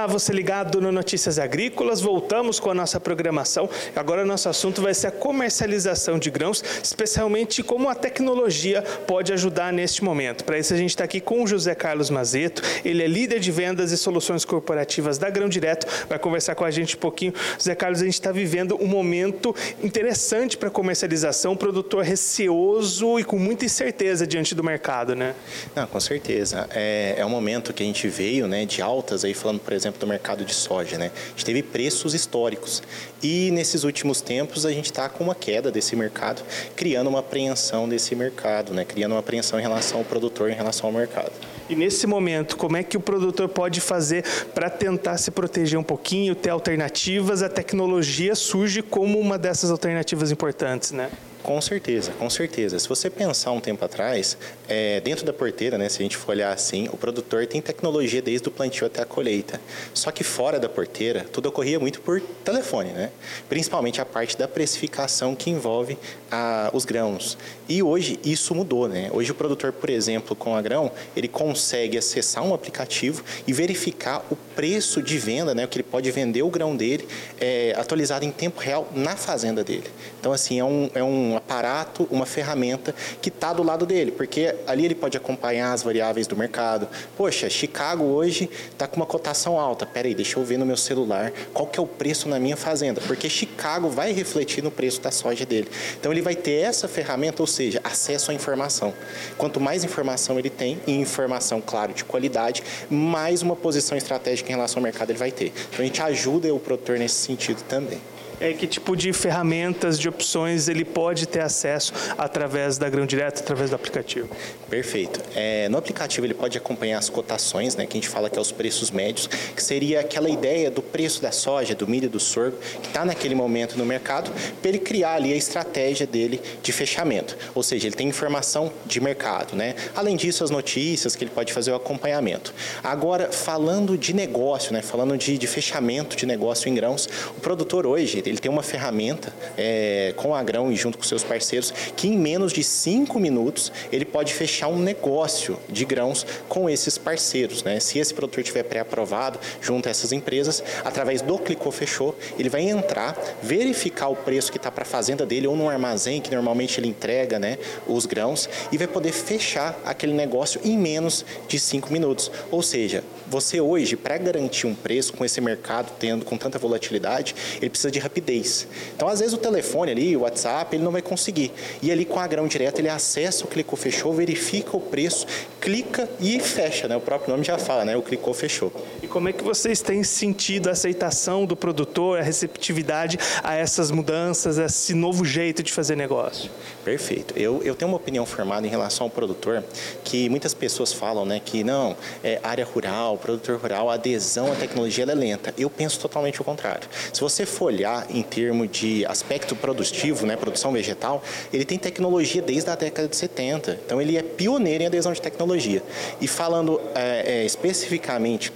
Olá, você ligado no Notícias Agrícolas. Voltamos com a nossa programação. Agora nosso assunto vai ser a comercialização de grãos, especialmente como a tecnologia pode ajudar neste momento. Para isso a gente está aqui com o José Carlos Mazeto. Ele é líder de vendas e soluções corporativas da Grão Direto. Vai conversar com a gente um pouquinho. José Carlos, a gente está vivendo um momento interessante para comercialização. produtor receoso e com muita incerteza diante do mercado, né? Não, com certeza. É, é um momento que a gente veio, né, de altas aí falando por exemplo, do mercado de soja. Né? A gente teve preços históricos e nesses últimos tempos a gente está com uma queda desse mercado, criando uma apreensão desse mercado, né? criando uma apreensão em relação ao produtor, em relação ao mercado. E nesse momento, como é que o produtor pode fazer para tentar se proteger um pouquinho, ter alternativas? A tecnologia surge como uma dessas alternativas importantes, né? Com certeza, com certeza. Se você pensar um tempo atrás, é, dentro da porteira, né, se a gente for olhar assim, o produtor tem tecnologia desde o plantio até a colheita. Só que fora da porteira, tudo ocorria muito por telefone, né? principalmente a parte da precificação que envolve a, os grãos. E hoje isso mudou. Né? Hoje o produtor, por exemplo, com a grão, ele consegue acessar um aplicativo e verificar o preço de venda, né, o que ele pode vender o grão dele, é, atualizado em tempo real na fazenda dele. Então, assim, é um, é um aparato, uma ferramenta que está do lado dele, porque ali ele pode acompanhar as variáveis do mercado. Poxa, Chicago hoje está com uma cotação alta. Peraí, deixa eu ver no meu celular qual que é o preço na minha fazenda, porque Chicago vai refletir no preço da soja dele. Então ele vai ter essa ferramenta, ou seja, acesso à informação. Quanto mais informação ele tem, e informação, claro, de qualidade, mais uma posição estratégica em relação ao mercado ele vai ter. Então a gente ajuda o produtor nesse sentido também é, que tipo de ferramentas, de opções ele pode ter acesso através da Grão Direto, através do aplicativo? Perfeito. É, no aplicativo ele pode acompanhar as cotações, né, que a gente fala que é os preços médios, que seria aquela ideia do preço da soja, do milho, do sorgo, que está naquele momento no mercado, para ele criar ali a estratégia dele de fechamento. Ou seja, ele tem informação de mercado, né? Além disso, as notícias que ele pode fazer o acompanhamento. Agora, falando de negócio, né, falando de, de fechamento de negócio em grãos, o produtor hoje ele tem uma ferramenta é, com a Grão e junto com seus parceiros que em menos de cinco minutos ele pode fechar um negócio de grãos com esses parceiros. Né? Se esse produtor tiver pré-aprovado junto a essas empresas, através do Clicou Fechou, ele vai entrar, verificar o preço que está para a fazenda dele ou num armazém que normalmente ele entrega né, os grãos e vai poder fechar aquele negócio em menos de cinco minutos. Ou seja, você hoje, para garantir um preço com esse mercado tendo com tanta volatilidade, ele precisa de rapidez. Então, às vezes, o telefone ali, o WhatsApp, ele não vai conseguir. E ali com a grão direto, ele acessa o clicou, fechou, verifica o preço, clica e fecha, né? O próprio nome já fala, né? O clicou, fechou. E como é que vocês têm sentido a aceitação do produtor, a receptividade a essas mudanças, a esse novo jeito de fazer negócio? Perfeito. Eu, eu tenho uma opinião formada em relação ao produtor, que muitas pessoas falam, né? Que não, é área rural, produtor rural, a adesão à tecnologia é lenta. Eu penso totalmente o contrário. Se você for olhar em termos de aspecto produtivo, né, produção vegetal, ele tem tecnologia desde a década de 70. Então ele é pioneiro em adesão de tecnologia. E falando é, é, especificamente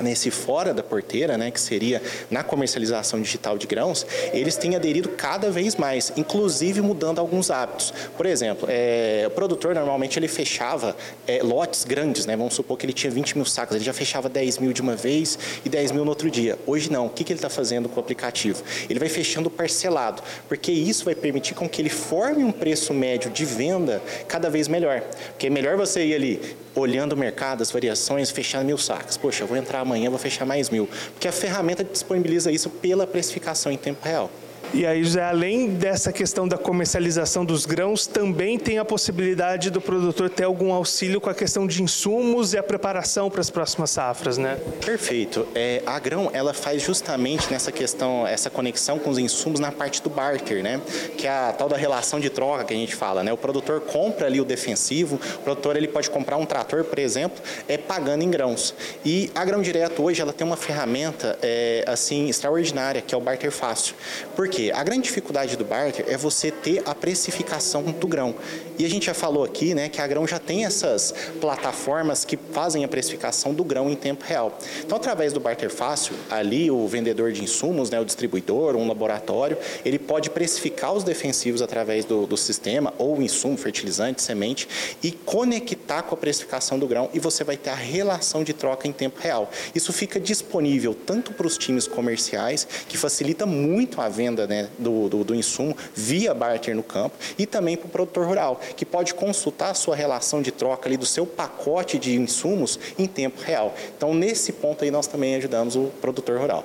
nesse fora da porteira, né, que seria na comercialização digital de grãos, eles têm aderido cada vez mais, inclusive mudando alguns hábitos. Por exemplo, é, o produtor normalmente ele fechava é, lotes grandes, né, vamos supor que ele tinha 20 mil sacos, ele já fechava 10 mil de uma vez e 10 mil no outro dia. Hoje não. O que, que ele está fazendo com o aplicativo? Ele vai fechando parcelado, porque isso vai permitir com que ele forme um preço médio de venda cada vez melhor. Porque é melhor você ir ali olhando o mercado, as variações, fechando mil sacos. Poxa, eu vou entrar amanhã, vou fechar mais mil. Porque a ferramenta disponibiliza isso pela precificação em tempo real. E aí, José, além dessa questão da comercialização dos grãos, também tem a possibilidade do produtor ter algum auxílio com a questão de insumos e a preparação para as próximas safras, né? Perfeito. É, a grão, ela faz justamente nessa questão, essa conexão com os insumos na parte do barter, né? Que é a tal da relação de troca que a gente fala, né? O produtor compra ali o defensivo, o produtor ele pode comprar um trator, por exemplo, é pagando em grãos. E a Grão Direto hoje, ela tem uma ferramenta, é, assim, extraordinária, que é o barter fácil. Por quê? A grande dificuldade do barter é você ter a precificação do grão. E a gente já falou aqui né, que a grão já tem essas plataformas que fazem a precificação do grão em tempo real. Então, através do barter fácil, ali o vendedor de insumos, né, o distribuidor, um laboratório, ele pode precificar os defensivos através do, do sistema, ou insumo, fertilizante, semente, e conectar com a precificação do grão e você vai ter a relação de troca em tempo real. Isso fica disponível tanto para os times comerciais, que facilita muito a venda né, do, do, do insumo via barter no campo, e também para o produtor rural, que pode consultar a sua relação de troca ali do seu pacote de insumos em tempo real. Então, nesse ponto aí, nós também ajudamos o produtor rural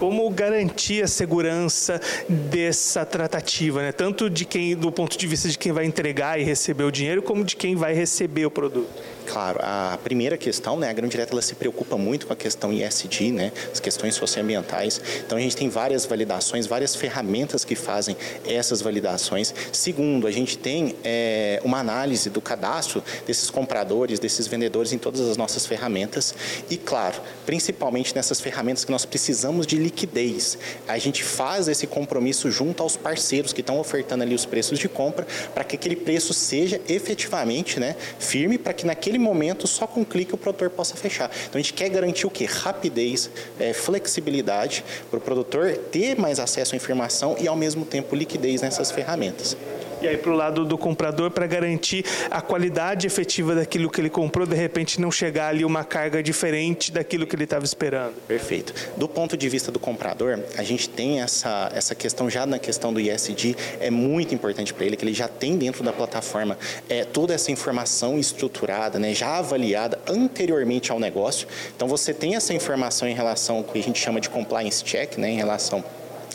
como garantir a segurança dessa tratativa, né? tanto de quem, do ponto de vista de quem vai entregar e receber o dinheiro, como de quem vai receber o produto? Claro, a primeira questão, né, a Grão Direta ela se preocupa muito com a questão ISD, né, as questões socioambientais. Então a gente tem várias validações, várias ferramentas que fazem essas validações. Segundo, a gente tem é, uma análise do cadastro desses compradores, desses vendedores em todas as nossas ferramentas. E claro, principalmente nessas ferramentas que nós precisamos de liquidez. A gente faz esse compromisso junto aos parceiros que estão ofertando ali os preços de compra para que aquele preço seja efetivamente né, firme para que naquele momento, só com um clique, o produtor possa fechar. Então, a gente quer garantir o quê? Rapidez, é, flexibilidade para o produtor ter mais acesso à informação e, ao mesmo tempo, liquidez nessas ferramentas. E aí para o lado do comprador, para garantir a qualidade efetiva daquilo que ele comprou, de repente não chegar ali uma carga diferente daquilo que ele estava esperando. Perfeito. Do ponto de vista do comprador, a gente tem essa, essa questão já na questão do ISD, é muito importante para ele, que ele já tem dentro da plataforma é, toda essa informação estruturada, né, já avaliada anteriormente ao negócio. Então você tem essa informação em relação ao que a gente chama de compliance check, né, em relação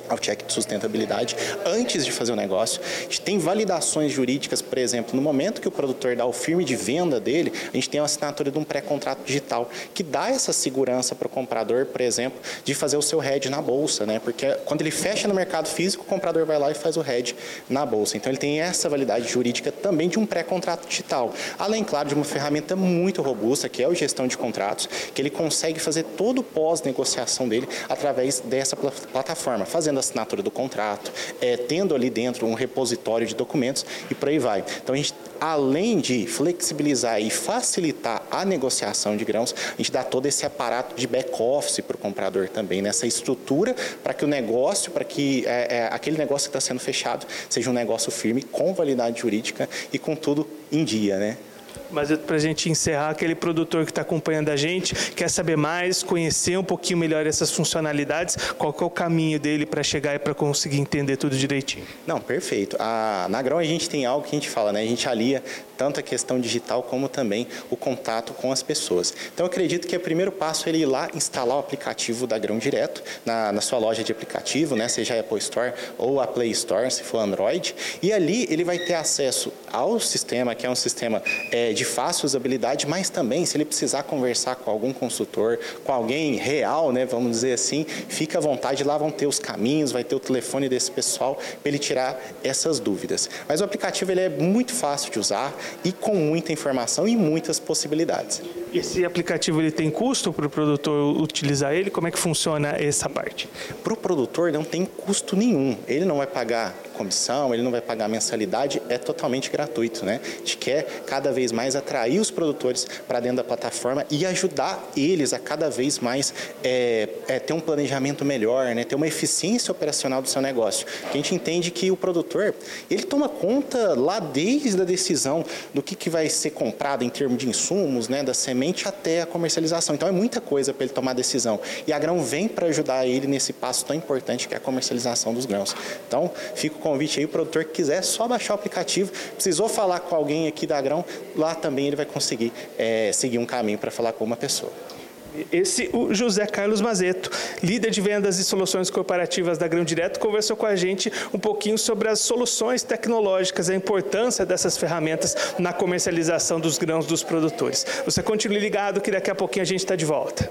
ao check de sustentabilidade antes de fazer o negócio. A gente tem validações jurídicas, por exemplo, no momento que o produtor dá o firme de venda dele, a gente tem a assinatura de um pré-contrato digital que dá essa segurança para o comprador, por exemplo, de fazer o seu hedge na bolsa, né? Porque quando ele fecha no mercado físico, o comprador vai lá e faz o hedge na bolsa. Então ele tem essa validade jurídica também de um pré-contrato digital. Além, claro, de uma ferramenta muito robusta, que é o gestão de contratos, que ele consegue fazer todo o pós-negociação dele através dessa plataforma, fazendo a assinatura do contrato, é, tendo ali dentro um repositório de documentos e por aí vai. Então, a gente, além de flexibilizar e facilitar a negociação de grãos, a gente dá todo esse aparato de back-office para o comprador também, nessa estrutura para que o negócio, para que é, é, aquele negócio que está sendo fechado seja um negócio firme, com validade jurídica e com tudo em dia, né? Mas para a gente encerrar, aquele produtor que está acompanhando a gente, quer saber mais, conhecer um pouquinho melhor essas funcionalidades, qual é o caminho dele para chegar e para conseguir entender tudo direitinho? Não, perfeito. A, na Grão a gente tem algo que a gente fala, né? A gente alia tanto a questão digital como também o contato com as pessoas. Então, eu acredito que o primeiro passo é ele ir lá instalar o aplicativo da Grão direto na, na sua loja de aplicativo, né? seja a Apple Store ou a Play Store, se for Android, e ali ele vai ter acesso ao sistema, que é um sistema é, de fácil usabilidade, mas também, se ele precisar conversar com algum consultor, com alguém real, né, vamos dizer assim, fica à vontade, lá vão ter os caminhos, vai ter o telefone desse pessoal para ele tirar essas dúvidas. Mas o aplicativo ele é muito fácil de usar, e com muita informação e muitas possibilidades. Esse aplicativo ele tem custo para o produtor utilizar ele? Como é que funciona essa parte? Para o produtor não tem custo nenhum. Ele não vai pagar comissão, ele não vai pagar mensalidade, é totalmente gratuito, né? A gente quer cada vez mais atrair os produtores para dentro da plataforma e ajudar eles a cada vez mais é, é, ter um planejamento melhor, né? Ter uma eficiência operacional do seu negócio. A gente entende que o produtor, ele toma conta lá desde a decisão do que, que vai ser comprado em termos de insumos, né? Da semente até a comercialização. Então é muita coisa para ele tomar decisão. E a Grão vem para ajudar ele nesse passo tão importante que é a comercialização dos grãos. Então, fico convite aí, o produtor que quiser, só baixar o aplicativo. Precisou falar com alguém aqui da Grão, lá também ele vai conseguir é, seguir um caminho para falar com uma pessoa. Esse, o José Carlos Mazeto, líder de vendas e soluções corporativas da Grão Direto, conversou com a gente um pouquinho sobre as soluções tecnológicas, a importância dessas ferramentas na comercialização dos grãos dos produtores. Você continue ligado que daqui a pouquinho a gente está de volta.